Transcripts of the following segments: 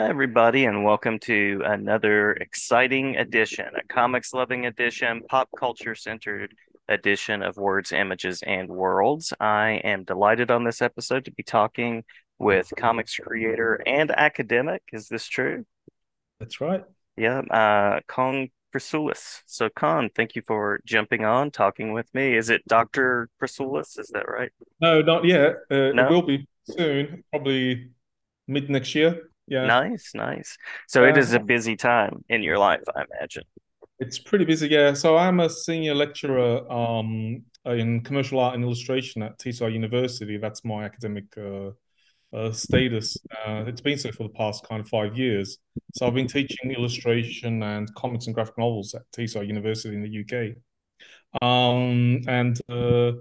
Hi, everybody, and welcome to another exciting edition, a comics loving edition, pop culture centered edition of Words, Images, and Worlds. I am delighted on this episode to be talking with comics creator and academic. Is this true? That's right. Yeah, uh, Con Chrisoulis. So, Con, thank you for jumping on, talking with me. Is it Dr. Chrisoulis? Is that right? No, not yet. Uh, No? It will be soon, probably mid next year. Yeah, Nice, nice. So, it is a busy time in your life, I imagine. it's pretty busy. Yeah, so I'm a senior lecturer um, in commercial art and illustration at Teesside University. That's my academic uh, uh, status. Uh, it's been so for the past kind of five years. So I've been teaching illustration and comics and graphic novels at Teesside University in the UK. Um, and uh,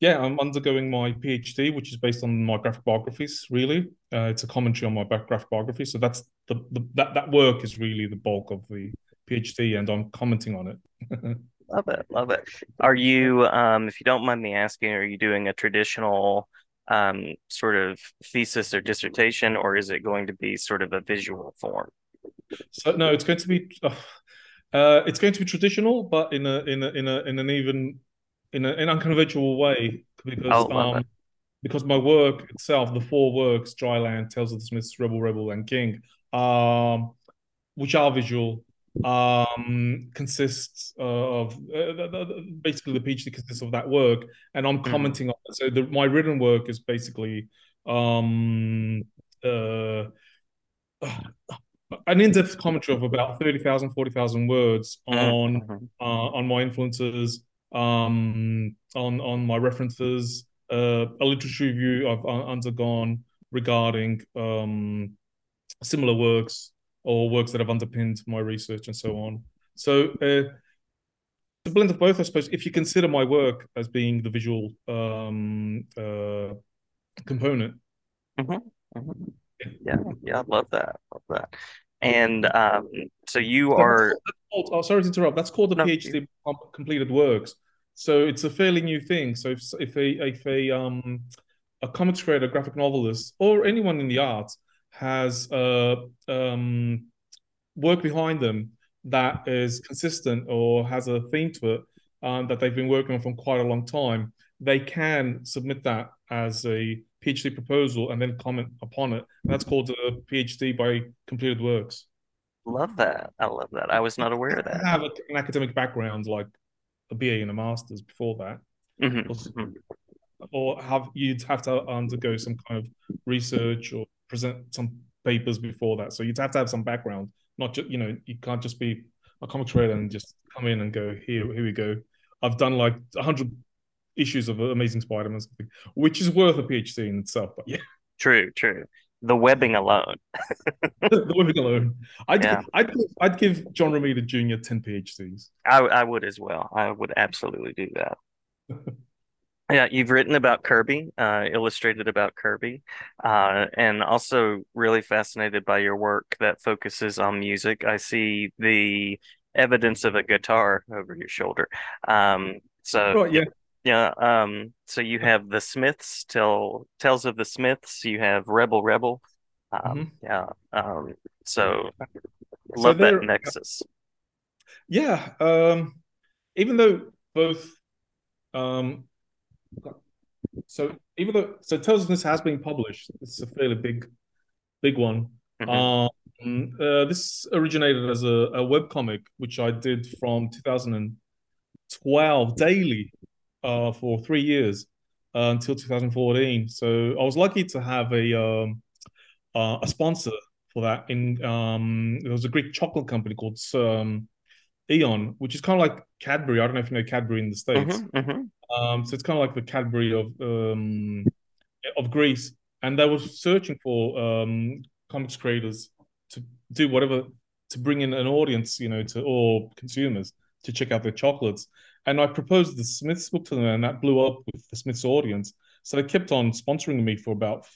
yeah, I'm undergoing my PhD, which is based on my graphic biographies. Really, uh, it's a commentary on my graphic biography. So that's the, the that that work is really the bulk of the PhD, and I'm commenting on it. Love it, love it. Are you, um, if you don't mind me asking, are you doing a traditional um, sort of thesis or dissertation, or is it going to be sort of a visual form? So no, it's going to be uh, uh, it's going to be traditional, but in a in a in a in an even in a, an unconventional way because Oh, um because my work itself, the four works, Dryland, Tales of the Smiths, Rebel Rebel, and King, um, which are visual, um, consists of uh, the- the- basically the PhD consists of that work, and I'm hmm. commenting on it. So the, my written work is basically um, uh, an in-depth commentary of about 30,000, 40,000 words on hmm. uh, on my influences, um, on on my references, uh, a literature review I've uh, undergone regarding um, similar works or works that have underpinned my research and so on. So uh, the blend of both, I suppose, if you consider my work as being the visual um, uh, component. hmm hmm Yeah, yeah, I love that, love that. And um, so you So are, called, oh, sorry to interrupt. That's called the no, PhD com- completed works. So it's a fairly new thing. So if if a if a um a comics creator, graphic novelist, or anyone in the arts has uh um work behind them that is consistent or has a theme to it um, that they've been working on for quite a long time, they can submit that as a PhD proposal and then comment upon it. And that's called a PhD by completed works. love that. I love that. I was not aware of that. I have an academic background like a BA and a master's before that, hmm or, hmm or have you'd have to undergo some kind of research or present some papers before that. So you'd have to have some background, not just you know you can't just be a comic trader and just come in and go here here we go. I've done like a hundred issues of Amazing Spider-Man, which is worth a PhD in itself. But yeah, True, true. The webbing alone. the webbing alone, I'd I'd give, I'd give John Romita Jr. ten PhDs. I I would as well. I would absolutely do that. Yeah, you've written about Kirby, uh, illustrated about Kirby, uh, and also really fascinated by your work that focuses on music. I see the evidence of a guitar over your shoulder. Um, so Right, yeah. Yeah, um, so you have the Smiths, tell Tales of the Smiths. You have Rebel Rebel. Um, hmm yeah, um, so So love that nexus. yeah. Um, even though both um so even though so Tales of This has been published, it's a fairly big big one. hmm Um uh, this originated as a, a web comic which I did from 2012 daily uh for three years uh, until 2014. So I was lucky to have a um uh, a sponsor for that in um there was a Greek chocolate company called um ION, which is kind of like Cadbury. I don't know if you know Cadbury in the States. hmm hmm Um, so it's kind of like the Cadbury of um, of Greece, and they were searching for um, comics creators to do whatever to bring in an audience, you know, to or consumers to check out their chocolates. And I proposed the Smiths book to them, and that blew up with the Smiths audience. So they kept on sponsoring me for about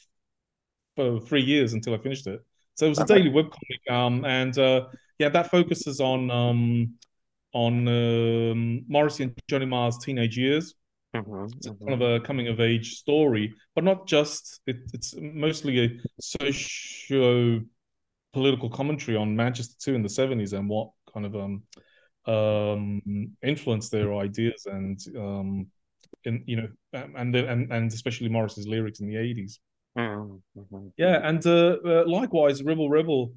for three years until I finished it. So it was a Love it. daily webcomic, um, and uh, yeah, that focuses on um, on um, Morrissey and Johnny Marr's teenage years. hmm It's hmm kind of a coming of age story, but not just. It, it's mostly a socio political commentary on Manchester too in the seventies and what kind of um um influenced their ideas and um in you know and and and especially Morrissey's lyrics in the 80s mm-hmm. yeah and uh, uh, likewise rebel rebel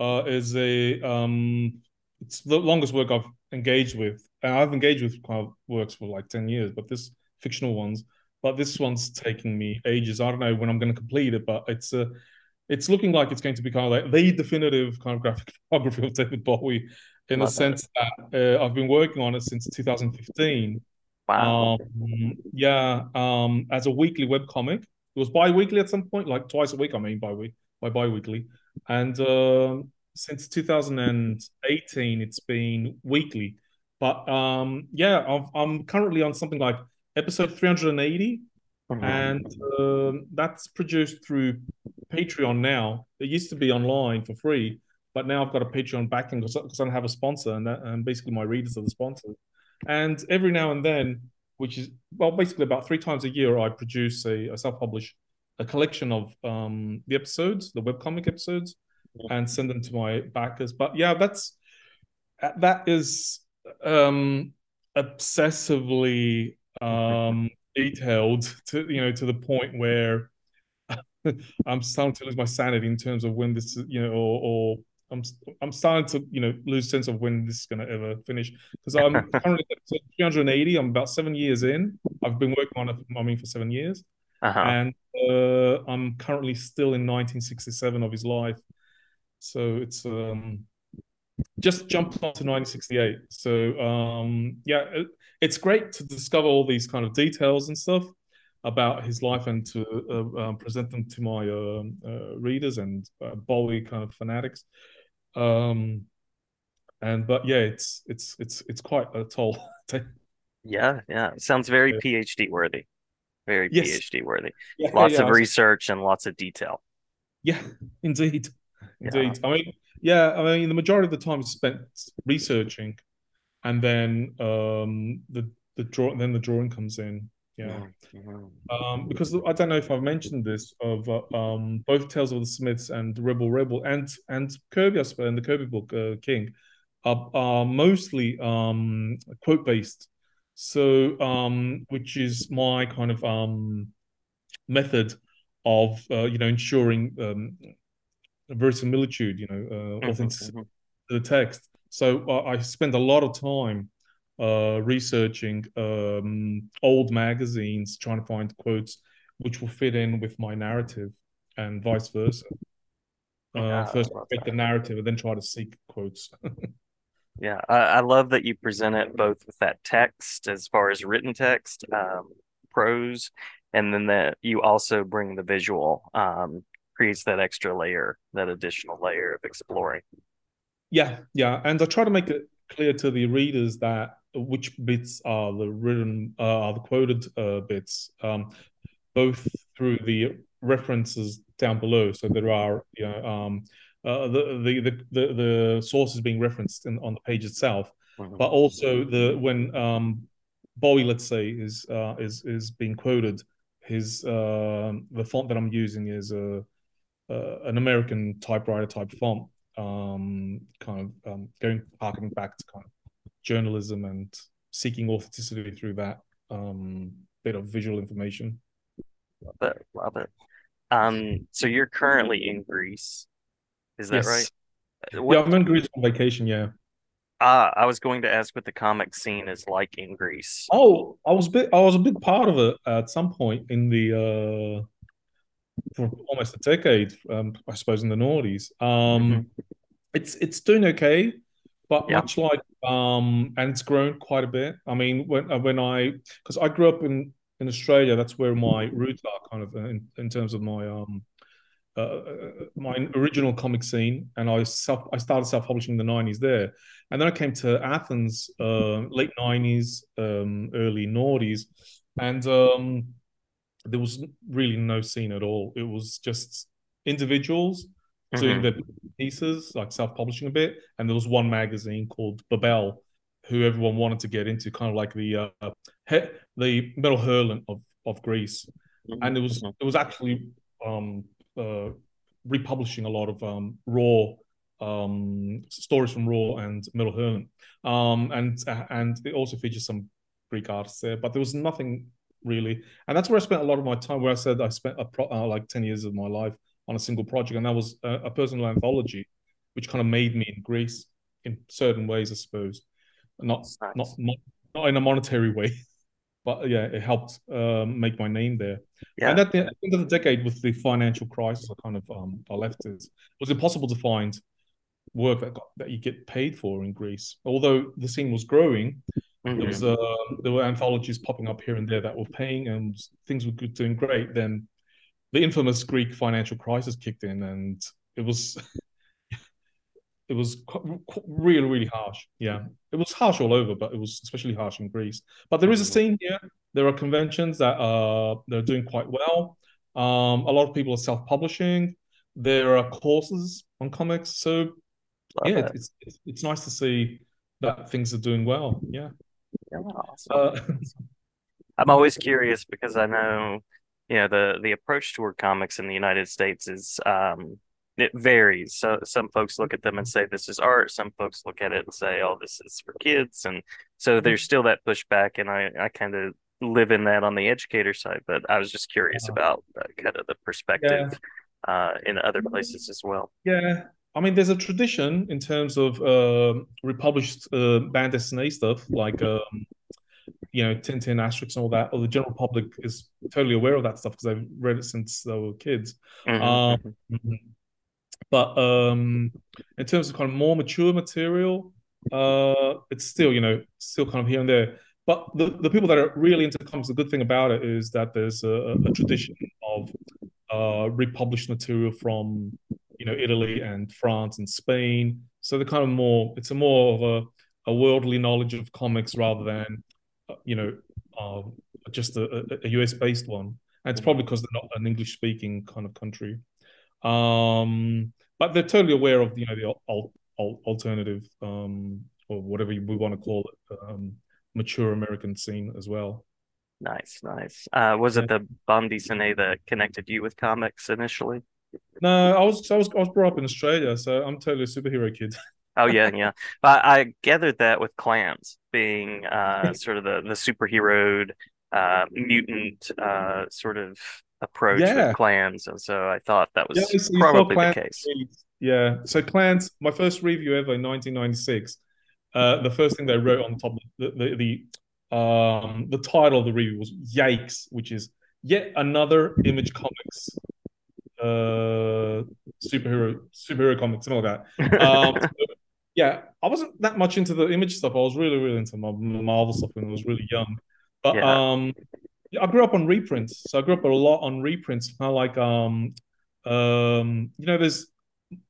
uh, is a um it's the longest work I've engaged with. I've engaged with kind of works for like 10 years but this fictional ones but this one's taking me ages. I don't know when I'm going to complete it but it's a uh, it's looking like it's going to be kind of like the definitive kind of graphic photography of David Bowie in Love the sense that uh, I've been working on it since 2015 Wow. Um, yeah, um, as a weekly web comic. It was bi-weekly at some point, like twice a week. I mean, by week by bi-weekly, and uh, since 2018, it's been weekly. But um, yeah, i am currently on something like episode 380, mm-hmm. and uh, that's produced through Patreon now. It used to be online for free, but now I've got a Patreon backing because I don't have a sponsor, and, that, and basically my readers are the sponsors. And every now and then, which is well, basically about three times a year, I produce a, self-publish a collection of um, the episodes, the webcomic episodes, and send them to my backers. But yeah, that's that is um, obsessively um, detailed to you know to the point where I'm starting to lose my sanity in terms of when this you know or, or I'm I'm starting to you know lose sense of when this is going to ever finish because I'm currently at 380. I'm about seven years in. I've been working on it. I mean, for seven years, uh-huh. and uh, I'm currently still in 1967 of his life. So it's um, just jumped on to 1968. So um, yeah, it, it's great to discover all these kind of details and stuff about his life and to uh, uh, present them to my um, uh, readers and uh, Bowie kind of fanatics. Um, and but yeah, it's it's it's it's quite a toll. yeah, yeah, it sounds very yeah. PhD worthy, very yes. PhD worthy. Yeah, lots yeah, of research and lots of detail. Yeah, indeed, indeed. I mean, yeah, I mean, the majority of the time is spent researching, and then um, the the draw then the drawing comes in yeah. Um, because I don't know if I've mentioned this of uh, um, both Tales of the Smiths and Rebel Rebel and and Kirby, I suppose, and the Kirby book uh, King are, are mostly um, quote based. So, um, which is my kind of um, method of uh, you know ensuring um, verisimilitude, you know, uh, mm-hmm, authenticity mm-hmm. to the text. So uh, I spend a lot of time uh, researching um, old magazines, trying to find quotes which will fit in with my narrative, and vice versa. Uh, first, make the narrative, and then try to seek quotes. yeah, I, I, love that you present it both with that text, as far as written text, um, prose, and then that you also bring the visual. Um, creates that extra layer, that additional layer of exploring. Yeah, yeah, and I try to make it clear to the readers that which bits are the written uh, are the quoted uh, bits, um, both through the references down below. So there are you know um, uh, the, the, the the the sources being referenced in, on the page itself, mm-hmm. but also the when um, Bowie, let's say, is uh, is is being quoted, his uh, the font that I'm using is a uh, an American typewriter type font, um, kind of um, going harkening back to kind of journalism and seeking authenticity through that um, bit of visual information. Love it, love it. Um, so you're currently in Greece, is that yes. right? What... Yeah, I'm in Greece on vacation. Yeah. Ah, I was going to ask what the comic scene is like in Greece. Oh, I was bit, I was a big part of it at some point in the uh, for almost a decade, um, I suppose in the noughties. Um, mm-hmm. it's it's doing okay. But yeah. much like um, and it's grown quite a bit. I mean, when uh, when I because I grew up in in Australia, that's where my roots are, kind of in, in terms of my um uh, uh, my original comic scene, and I self I started self publishing in the nineties there, and then I came to Athens, uh, late nineties, um, early noughties, and um, there was really no scene at all. It was just individuals doing mm-hmm. the pieces, like self-publishing a bit. And there was one magazine called Babel, who everyone wanted to get into, kind of like the uh, he- the Metal Hurlant of of Greece. Mm-hmm. And it was mm-hmm. it was actually um, uh, republishing a lot of um, raw um, stories from Raw and Metal Hurlant, um, and and it also features some Greek artists there. But there was nothing really, and that's where I spent a lot of my time. Where I said I spent a pro, uh, like ten years of my life on a single project, and that was a, a personal anthology, which kind of made me in Greece in certain ways, I suppose. Not nice. not not in a monetary way, but yeah, it helped um, make my name there. Yeah. And at the end of the decade, with the financial crisis, I kind of um, I left it. It was impossible to find work that got, that you get paid for in Greece. Although the scene was growing, mm-hmm. there was uh, there were anthologies popping up here and there that were paying, and things were good, doing great. Then the infamous Greek financial crisis kicked in, and it was it was really really harsh. Yeah, it was harsh all over, but it was especially harsh in Greece. But there is a scene here. There are conventions that are they're doing quite well. Um, a lot of people are self-publishing. There are courses on comics, so Love yeah, it's, it's, it's nice to see that things are doing well. Yeah. Yeah. Awesome. Uh, I'm always curious because I know, you know, the the approach toward comics in the United States is um it varies. So some folks look at them and say this is art. Some folks look at it and say, oh, this is for kids. And so there's mm-hmm. still that pushback, and I I kind of live in that on the educator side. But I was just curious uh, about uh, kind of the perspective yeah. uh, in other places as well. Yeah, I mean, there's a tradition in terms of uh, republished uh, band dessinée stuff, like um, you know Tintin, Asterix, and all that. Or the general public is totally aware of that stuff because they've read it since they were kids. Mm-hmm. Um, mm-hmm. but um, in terms of kind of more mature material, uh, it's still you know still kind of here and there. But the, the people that are really into comics, the good thing about it is that there's a, a tradition of uh, republished material from you know Italy and France and Spain. So they're kind of more. It's a more of a, a worldly knowledge of comics rather than you know uh, just a, a, US based one. And it's probably because they're not an English speaking kind of country. Um, but they're totally aware of you know the al- al- alternative um, or whatever we want to call it um, mature American scene as well. Nice, nice. Uh, was yeah. it the bande dessinée that connected you with comics initially? No, I was I was I was brought up in Australia, so I'm totally a superhero kid. oh yeah, yeah. But I gathered that with clans being uh, sort of the the superheroed uh, mutant uh, sort of approach yeah. with clans, and so I thought that was yeah, so probably the case. Yeah. So clans, my first review ever in 1996. Uh, the first thing they wrote on top of the, the, the um the title of the review was "Yikes," which is yet another Image Comics uh, superhero superhero comics, something like that. Um, yeah, I wasn't that much into the image stuff. I was really, really into my Marvel stuff when I was really young. But yeah. um, I grew up on reprints, so I grew up a lot on reprints. Kind of like um, um, you know, there's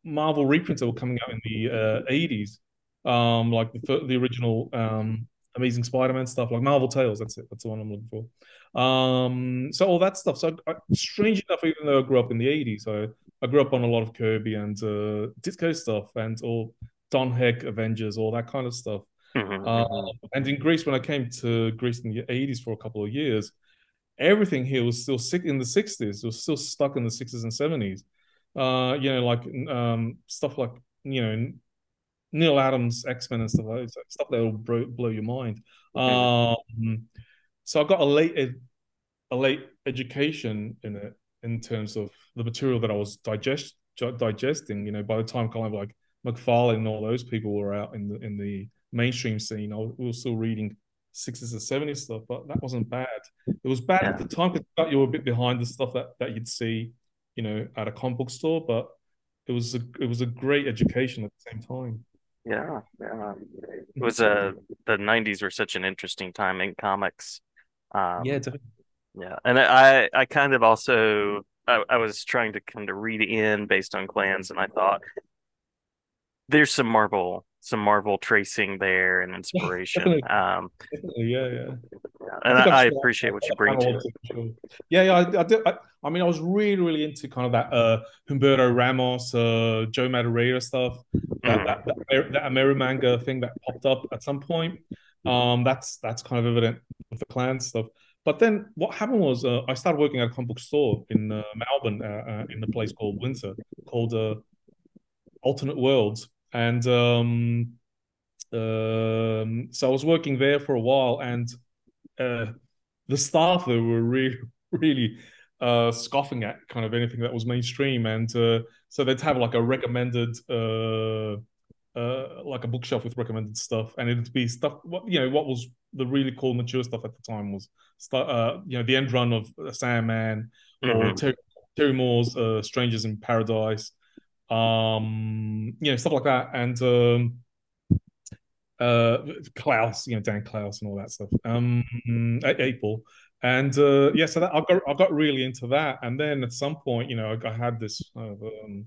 Marvel reprints that were coming out in the uh, 80s, um, like the the original um, Amazing Spider-Man stuff, like Marvel Tales. That's it. That's the one I'm looking for. Um, so all that stuff. So I, strange enough, even though I grew up in the '80s, I, I grew up on a lot of Kirby and uh, Ditko stuff and all Don Heck Avengers, all that kind of stuff. Mm-hmm. Uh, and in Greece, when I came to Greece in the '80s for a couple of years, everything here was still sick in the '60s. It was still stuck in the '60s and '70s. Uh, you know, like um, stuff like you know Neal Adams X Men and stuff like that, stuff that will blow, blow your mind. Mm-hmm. Um, so I got a late a late education in it in terms of the material that I was digest digesting. You know, by the time kind of like McFarlane and all those people were out in the in the mainstream scene, I was, we were still reading 60s and 70s stuff, but that wasn't bad. It was bad yeah. at the time because you were a bit behind the stuff that, that you'd see, you know, at a comic book store, but it was a it was a great education at the same time. Yeah, yeah. It was a uh, the '90s were such an interesting time in comics. Um, yeah, definitely. Yeah, and I I kind of also I, I was trying to kind of read in based on clans, and I thought there's some Marvel some Marvel tracing there and inspiration. Yeah, um, yeah, yeah. And I, I, I appreciate what you bring to it. Yeah, yeah. I, I, did, I, I, mean, I was really, really into kind of that uh, Humberto Ramos, uh, Joe Madureira stuff, that, mm. that, that, that Amerimanga thing that popped up at some point. Um, that's that's kind of evident with the clan stuff. But then what happened was uh, I started working at a comic book store in uh, Melbourne, uh, uh in a place called Windsor, called uh, Alternate Worlds, and um, um, so I was working there for a while, and uh, the staff there were really, really uh, scoffing at kind of anything that was mainstream, and uh, so they'd have like a recommended, uh, uh, like a bookshelf with recommended stuff, and it'd be stuff. What you know, what was the really cool mature stuff at the time was, uh, you know, the end run of Sandman mm-hmm. or Terry, Terry Moore's uh, Strangers in Paradise, um, you know, stuff like that, and um, uh, Clowes, you know, Dan Clowes and all that stuff. Um, April. And uh, yeah, so that I got I got really into that, and then at some point, you know, I, I had this um,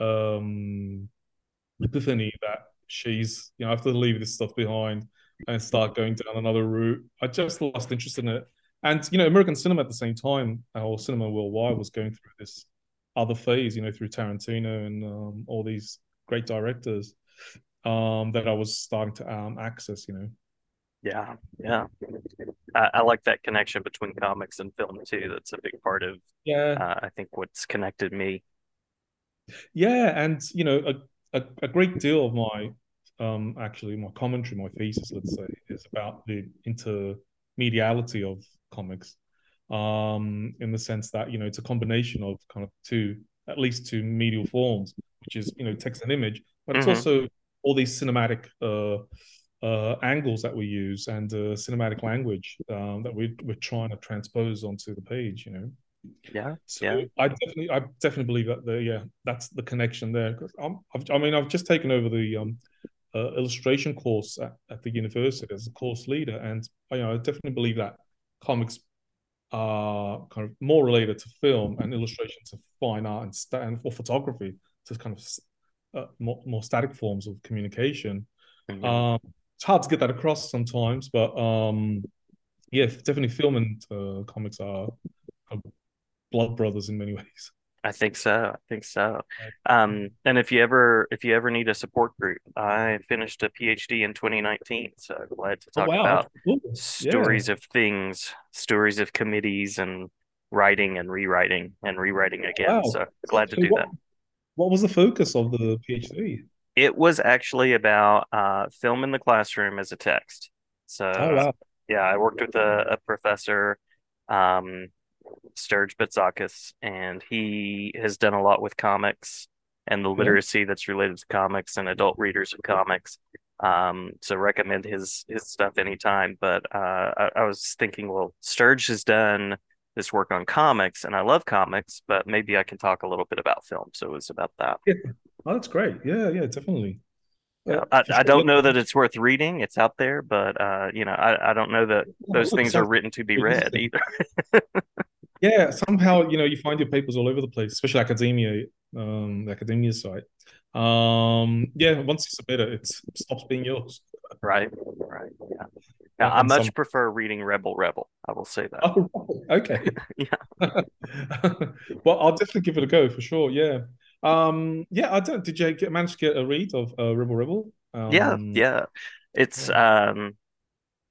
um, epiphany that she's, you know, I have to leave this stuff behind and start going down another route. I just lost interest in it, and you know, American cinema at the same time, or cinema worldwide, was going through this other phase, you know, through Tarantino and um, all these great directors um, that I was starting to um, access, you know. Yeah, yeah. I, I, like that connection between comics and film too. That's a big part of yeah. Uh, I think what's connected me. Yeah, and you know, a, a, a great deal of my um actually my commentary, my thesis, let's say, is about the intermediality of comics. Um, in the sense that, you know, it's a combination of kind of two, at least two medial forms, which is, you know, text and image, but it's mm-hmm. also all these cinematic uh, uh, angles that we use and uh, cinematic language um, that we, we're trying to transpose onto the page, you know. Yeah. So yeah. I definitely, I definitely believe that the yeah, that's the connection there. I'm, i mean, I've just taken over the um, uh, illustration course at, at, the university as a course leader, and you know, I definitely believe that comics are kind of more related to film and illustration to fine art and, st- and or photography to kind of uh, more, more static forms of communication. Mm-hmm. Um, it's hard to get that across sometimes, but um, yeah, definitely film and uh, comics are, are blood brothers in many ways. I think so. I think so. Um, and if you ever if you ever need a support group, I finished a PhD in 2019, so glad to oh, talk oh, wow. about cool. stories yeah. of things, stories of committees, and writing and rewriting and rewriting again. Wow. So glad to do what, that. What was the focus of the PhD? It was actually about uh, film in the classroom as a text. So, oh, wow. yeah, I worked with a, a professor, um, Sturge Botzakis, and he has done a lot with comics and the literacy yeah. that's related to comics and adult readers of comics. Um, so recommend his his stuff anytime. But uh, I, I was thinking, well, Sturge has done this work on comics and I love comics, but maybe I can talk a little bit about film. So it was about that. Yeah. Oh, that's great. Yeah, yeah, definitely. Yeah, I. I don't know that it's worth reading. It's out there, but uh, you know, I, I don't know that those things are written to be read either. yeah, somehow you know you find your papers all over the place, especially academia, um, the academia site. Um, yeah, once you submit it, it stops being yours. Right, right, yeah. Now, I much some... prefer reading Rebel Rebel. I will say that. Oh, okay. yeah. well, I'll definitely give it a go for sure. Yeah. Um. Yeah. I don't. Did you get, manage to get a read of uh, Rebel Rebel? Um, yeah. Yeah. It's um.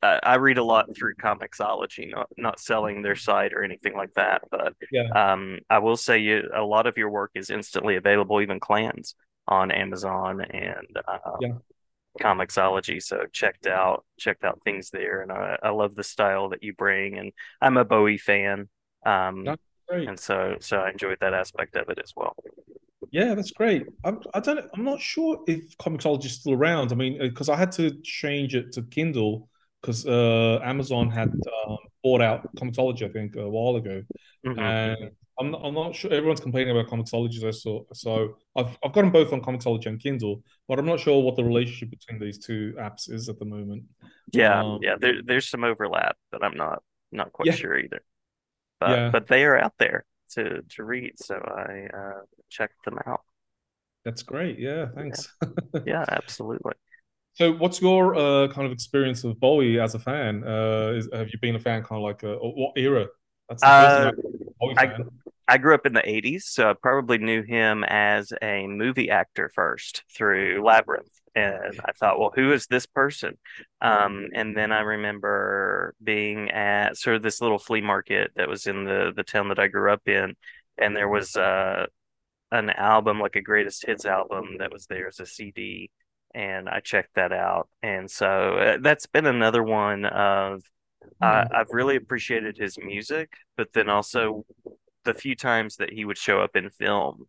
I read a lot through Comixology, not not selling their site or anything like that. But yeah. um, I will say you a lot of your work is instantly available, even clans on Amazon and uh, yeah. Comixology. So checked out checked out things there, and I, I love the style that you bring. And I'm a Bowie fan, um, and so so I enjoyed that aspect of it as well. Yeah, that's great. I'm, I don't. I'm not sure if Comixology is still around. I mean, because I had to change it to Kindle because uh, Amazon had um, bought out Comixology, I think, a while ago, mm-hmm. and I'm not, I'm not sure. Everyone's complaining about Comixology, so so I've I've got them both on Comixology and Kindle, but I'm not sure what the relationship between these two apps is at the moment. Yeah, um, yeah. There, there's some overlap, but I'm not not quite yeah. sure either. But yeah. but they are out there to to read, so I uh, checked them out. That's great. Yeah, thanks. Yeah, yeah absolutely. So, what's your uh, kind of experience of Bowie as a fan? Uh, is, have you been a fan kind of like uh, what era? That's the uh, fan. I grew up in the 80s, so I probably knew him as a movie actor first through Labyrinth. and I thought, well, who is this person? Um, and then I remember being at sort of this little flea market that was in the the town that I grew up in, and there was uh, an album, like a greatest hits album, that was there as a CD, and I checked that out. And so uh, that's been another one of uh, I've really appreciated his music, but then also the few times that he would show up in film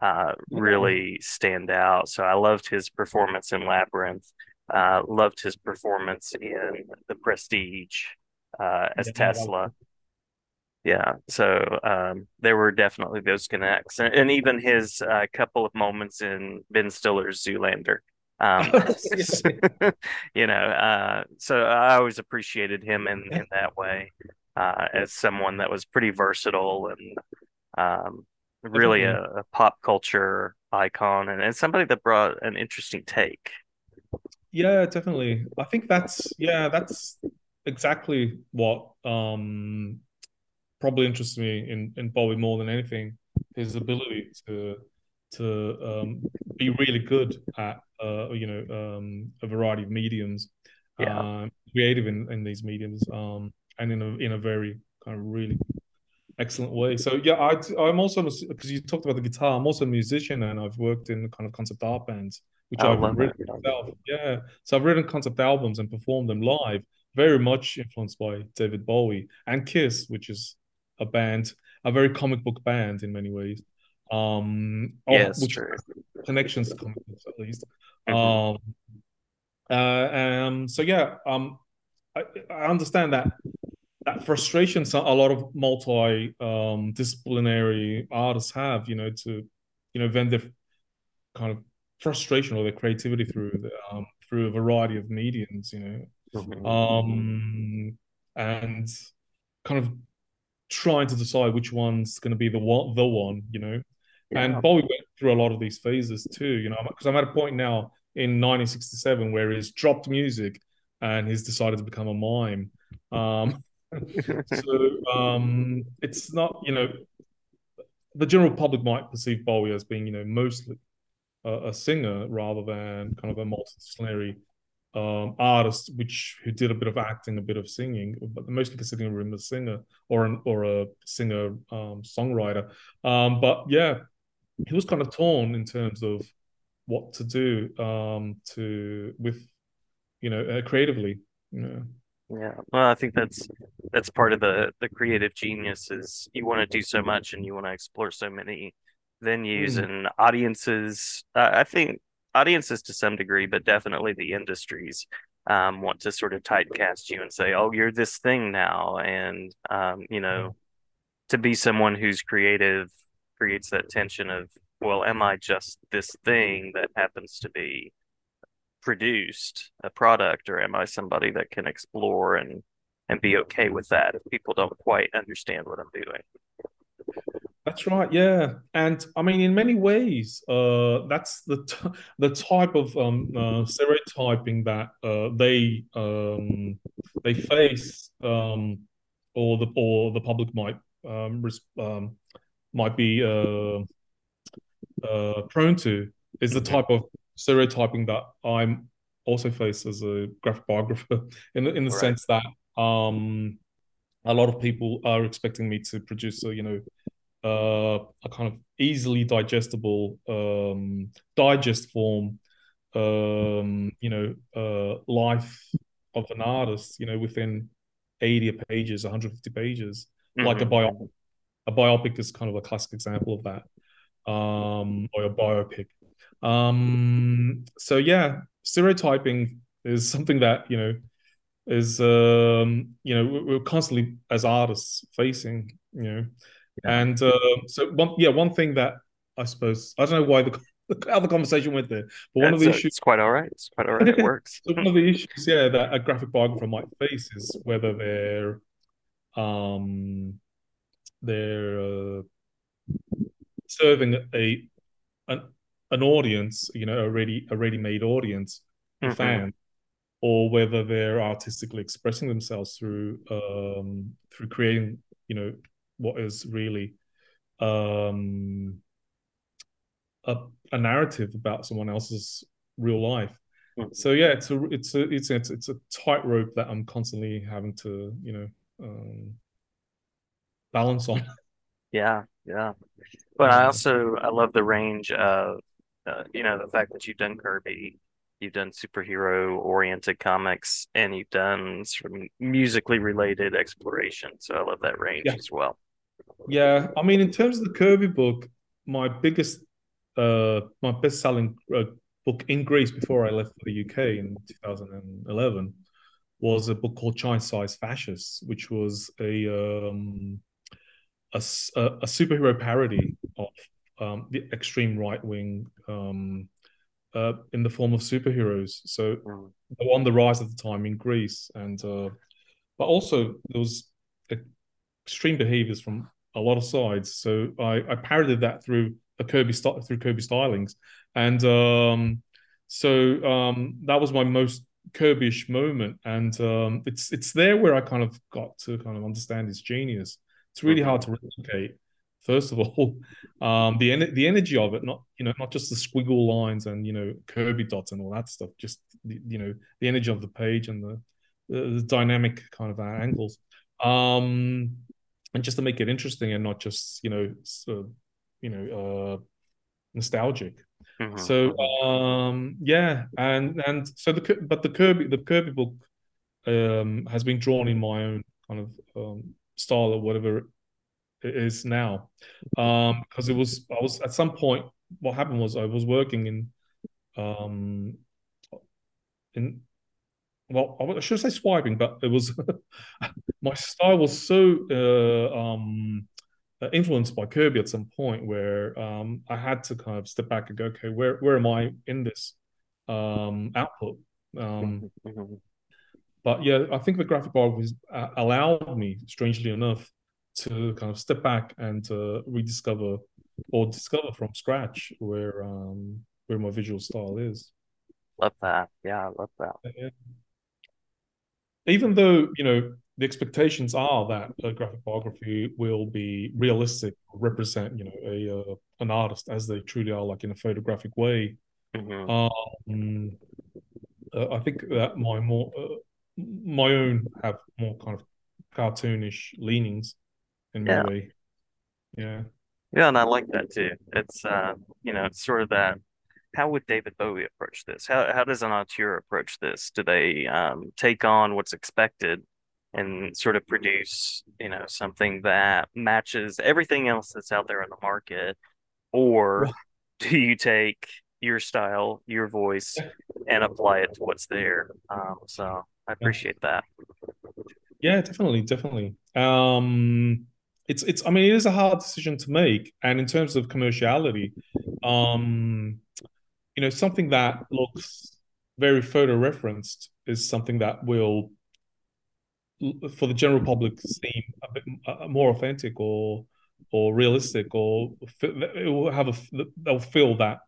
uh, really stand out. So I loved his performance in Labyrinth. Uh, loved his performance in The Prestige uh, as Tesla. Yeah, so um, there were definitely those connects, and, and even his uh, couple of moments in Ben Stiller's Zoolander. Um, you know, uh, so I always appreciated him in in that way uh, as someone that was pretty versatile and um, really a, a, pop culture icon and, and somebody that brought an interesting take. Yeah, definitely. I think that's yeah, that's exactly what um probably interests me in in Bowie more than anything. His ability to to um, be really good at uh, you know um, a variety of mediums, yeah. Um, creative in, in these mediums, um, and in a in a very kind of really excellent way. So yeah, I I'm also because you talked about the guitar. I'm also a musician, and I've worked in kind of concept art bands, which I I've written myself. Yeah, so I've written concept albums and performed them live. Very much influenced by David Bowie and Kiss, which is a band, a very comic book band in many ways. Um, yes, which true. connections at least. Mm-hmm. Um, uh, um, so yeah, um, I, I understand that that frustration so a lot of multi um, disciplinary artists have, you know, to you know vent their kind of frustration or their creativity through the, um, through a variety of mediums, you know, mm-hmm. um, and kind of trying to decide which one's going to be the one, the one, you know. Yeah. And Bowie went through a lot of these phases too, you know, because I'm at a point now in 1967 where he's dropped music and he's decided to become a mime. Um, so um, it's not, you know, the general public might perceive Bowie as being, you know, mostly a, a singer rather than kind of a multidisciplinary um, artist, which who did a bit of acting, a bit of singing, but mostly considering him a singer or an or a singer um, songwriter. Um, but yeah, he was kind of torn in terms of what to do um, to with you know uh, creatively. You know. Yeah, well, I think that's that's part of the the creative genius is you want to do so much and you want to explore so many venues mm. and audiences. Uh, I think audiences to some degree, but definitely the industries um, want to sort of typecast you and say, "Oh, you're this thing now," and um, you know, to be someone who's creative creates that tension of, "Well, am I just this thing that happens to be produced a product, or am I somebody that can explore and and be okay with that if people don't quite understand what I'm doing?" That's right, yeah, and I mean, in many ways, uh, that's the t- the type of um, uh, stereotyping that uh, they um, they face, um, or the or the public might um, um, might be uh, uh, prone to is the type of stereotyping that I'm also face as a graphic biographer, in the in the right. sense that um, a lot of people are expecting me to produce a you know uh, a kind of easily digestible um, digest form, um, you know, uh, life of an artist, you know, within 80 pages, 150 pages, mm-hmm. like a biopic. A biopic is kind of a classic example of that, um, or a biopic. Um, so yeah, stereotyping is something that you know is um, you know we're constantly as artists facing you know yeah. And uh, so one, yeah, one thing that I suppose I don't know why the how the conversation went there, but one of the issues it's quite all right. It's quite all right. It works. so one of the issues, yeah, that a graphic biographer might face is whether they're um they're uh, serving a an an audience, you know, a ready a ready made audience, mm-hmm. fan, or whether they're artistically expressing themselves through um through creating, you know, what is really um, a, a narrative about someone else's real life. Mhm. So yeah, it's a it's a it's a, it's a tightrope that I'm constantly having to you know um, balance on. Yeah, yeah. But I also I love the range of uh, you know the fact that you've done Kirby, you've done superhero oriented comics, and you've done of musically related exploration. So I love that range yeah, as well. yeah. I mean, in terms of the Kirby book, my biggest uh my best selling uh, book in Greece before I left for the UK in 2011 was a book called Giant Size Fascists, which was a um, a, a superhero parody of um, the extreme right wing um, uh, in the form of superheroes. So Mm, they were on the rise at the time in Greece, and uh, but also there was extreme behaviors from a lot of sides. So I, I parodied that through a Kirby through Kirby stylings, and um, so um, that was my most Kirby-ish moment, and um, it's it's there where I kind of got to kind of understand his genius. It's really hard to replicate. First of all, um, the en- the energy of it, not you know not just the squiggle lines and you know Kirby dots and all that stuff, just the, you know the energy of the page and the the, the dynamic kind of angles. Um, and just to make it interesting and not just you know so, you know uh, nostalgic. mhm, So um, yeah, and and so the but the Kirby the Kirby book um, has been drawn in my own kind of um, style or whatever it is now, um, because it was I was at some point what happened was I was working in um in well I should say swiping, but it was my style was so uh, um uh, influenced by Kirby at some point where um, I had to kind of step back and go, okay, where where am I in this um, output? Um. but yeah, I think the graphic art was uh, allowed me, strangely enough, to kind of step back and uh, rediscover or discover from scratch where um, where my visual style is. Love that. Yeah, I love that. Yeah. even though you know the expectations are that a graphic biography will be realistic, represent you know a uh, an artist as they truly are, like in a photographic way. hmm Um, uh, I think that my more uh, my own have more kind of cartoonish leanings in Yeah, ways. Yeah. yeah, and I like that too. It's uh, you know, it's sort of that. How would David Bowie approach this? How how does an auteur approach this? Do they um take on what's expected and sort of produce, you know, something that matches everything else that's out there in the market, or do you take your style, your voice, and apply it to what's there? Um, so I yeah. appreciate that. Yeah, definitely, definitely. Um, it's it's. I mean, it is a hard decision to make, and in terms of commerciality, um, you know, something that looks very photo referenced is something that will, for the general public, seem a bit uh, more authentic or or realistic, or it will have a they'll feel that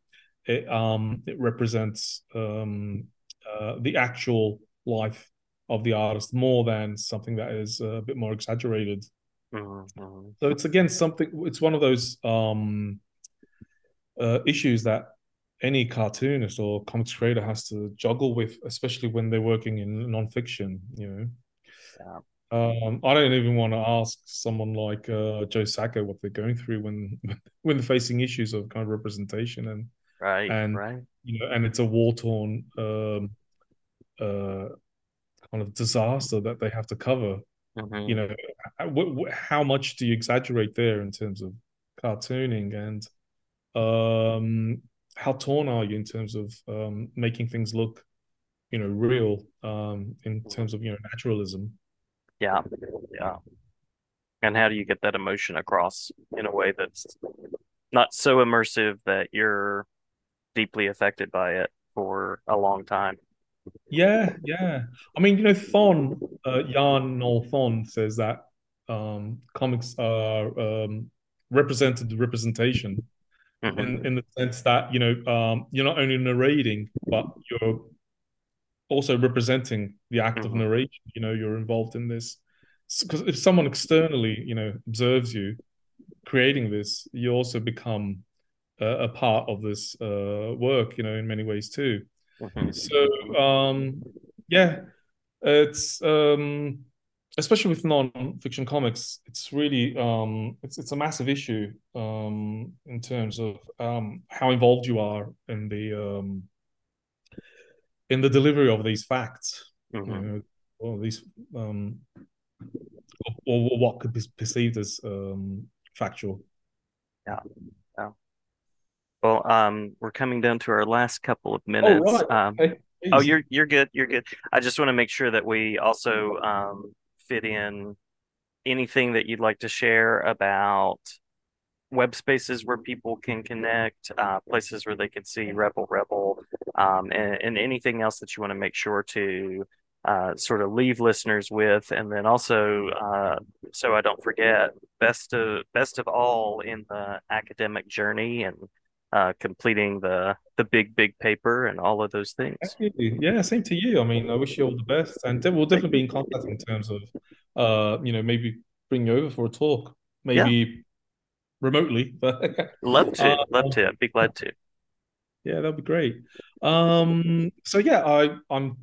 it um it represents um uh, the actual life of the artist more than something that is a bit more exaggerated. hmm So it's again something. It's one of those um uh, issues that any cartoonist or comics creator has to juggle with, especially when they're working in nonfiction. You know, Yeah. um, I don't even want to ask someone like uh, Joe Sacco what they're going through when when they're facing issues of kind of representation and Right, and right. you know, and it's a war torn um, uh, kind of disaster that they have to cover. You hmm know, how much do you exaggerate there in terms of cartooning and um, how torn are you in terms of um, making things look, you know, real um, in terms of you know naturalism? Yeah, yeah. And how do you get that emotion across in a way that's not so immersive that you're deeply affected by it for a long time? Yeah, yeah. I mean, you know, Thon, uh, Jan Noel Thon says that um, comics are um, represented representation in hmm in the sense that you know um, you're not only narrating, but you're also representing the act of hmm narration. You know, you're involved in this because if someone externally, you know, observes you creating this, you also become a, a part of this uh, work. You know, in many ways too. Mm-hmm. So um, yeah, it's um, especially with non-fiction comics, it's really um, it's it's a massive issue um, in terms of um, how involved you are in the um, in the delivery of these facts. Mm-hmm. You know, or these um, or, or, what could be perceived as um, factual. Yeah. Well, um, we're coming down to our last couple of minutes. Oh, right. um, okay. oh, you're you're good. You're good. I just want to make sure that we also um, fit in anything that you'd like to share about web spaces where people can connect, uh, places where they can see Rebel Rebel, um, and, and, anything else that you want to make sure to uh, sort of leave listeners with, and then also, uh, so I don't forget, best of best of all in the academic journey and uh, completing the the big big paper and all of those things. Yeah, same to you. I mean, I wish you all the best, and we'll definitely be in contact in terms of, uh, you know, maybe bring you over for a talk, maybe yeah. remotely. But love to, uh, love to. I'd be glad to. Yeah, that'd be great. Um, so yeah, I I'm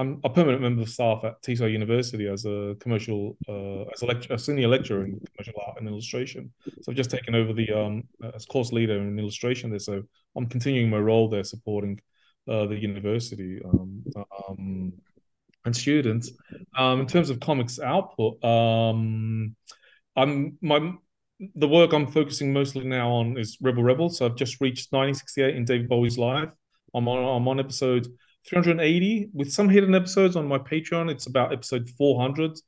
I'm a permanent member of staff at Teesside University as a commercial, uh, as a, lecture, a senior lecturer in commercial art and illustration. So I've just taken over the um, as course leader in illustration there. So I'm continuing my role there, supporting uh, the university um, um, and students. Um, in terms of comics output, um, I'm my the work I'm focusing mostly now on is Rebel Rebel. So I've just reached 1968 in David Bowie's life. I'm on I'm on episode 380 with some hidden episodes on my Patreon. It's about episode 400.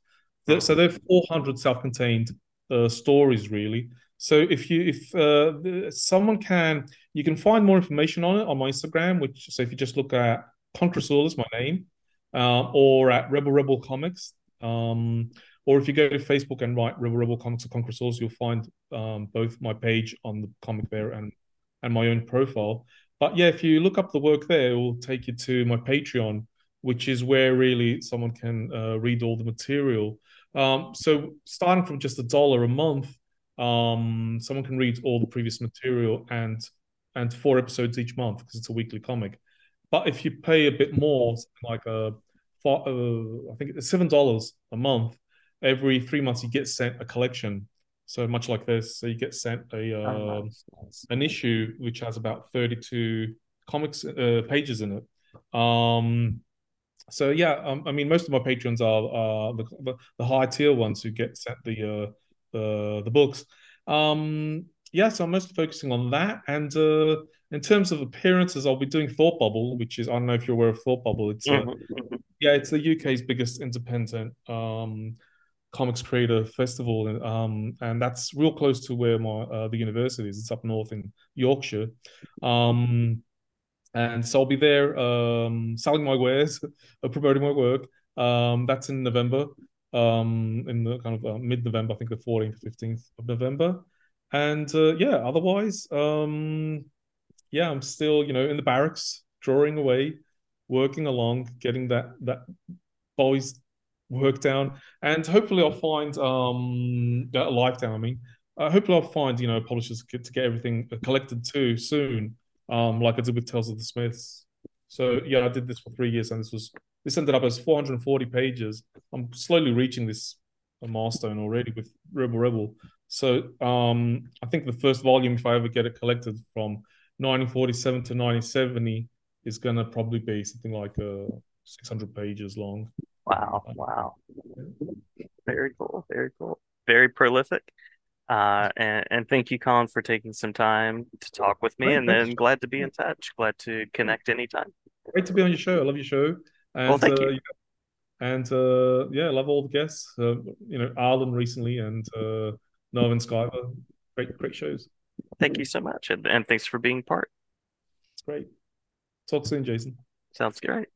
So they're 400 self-contained uh, stories, really. So if you if uh, someone can, you can find more information on it on my Instagram. Which so if you just look at Con Chrisoulis is my name, uh, or at Rebel Rebel Comics. Um, or if you go to Facebook and write Rebel Rebel Comics or Con Chrisoulis, you'll find um, both my page on the comic there and and my own profile. But yeah, if you look up the work there, it will take you to my Patreon, which is where really someone can uh, read all the material. Um, so starting from just a dollar a month, um, someone can read all the previous material and and four episodes each month because it's a weekly comic. But if you pay a bit more, like a, uh, uh, I think it's seven dollars a month, every three months you get sent a collection so much like this, so you get sent a uh, oh, nice, nice. an issue which has about thirty two comics uh, pages in it. Um, so yeah, um, I mean, most of my patrons are uh, the, the, high tier ones who get sent the uh, the the books. Um, yeah, so I'm mostly focusing on that. And uh, in terms of appearances, I'll be doing Thought Bubble, which is I don't know if you're aware of Thought Bubble. It's uh, yeah, it's the UK's biggest independent um, comics creator festival and um and that's real close to where my uh, the university is. It's up north in yorkshire. Um and so i'll be there um selling my wares uh, promoting my work. Um that's in november um in the kind of uh, mid-november i think the 14th 15th of november. And uh, yeah otherwise um yeah i'm still you know in the barracks drawing away working along getting that that boys work down, and hopefully I'll find um a lifetime. I mean, uh, hopefully I'll find you know publishers to get everything collected too soon, um like I did with Tales of the Smiths. So yeah, I did this for three years, and this was this ended up as 440 pages. I'm slowly reaching this milestone already with Rebel Rebel. So um, I think the first volume, if I ever get it collected from 1947 to 1970, is going to probably be something like uh, 600 pages long. Wow. Wow. Very cool. Very cool. Very prolific. Uh, and, and thank you, Colin, for taking some time to talk with me. Great, and then glad to be in touch. Glad to connect anytime. Great to be on your show. I love your show. And, well, thank uh, you. And uh, yeah, love all the guests. Uh, you know, Arlen recently and uh, Noah and Skyver. Great, great shows. Thank you so much. And, and thanks for being part. It's great. Talk soon, Jason. Sounds great.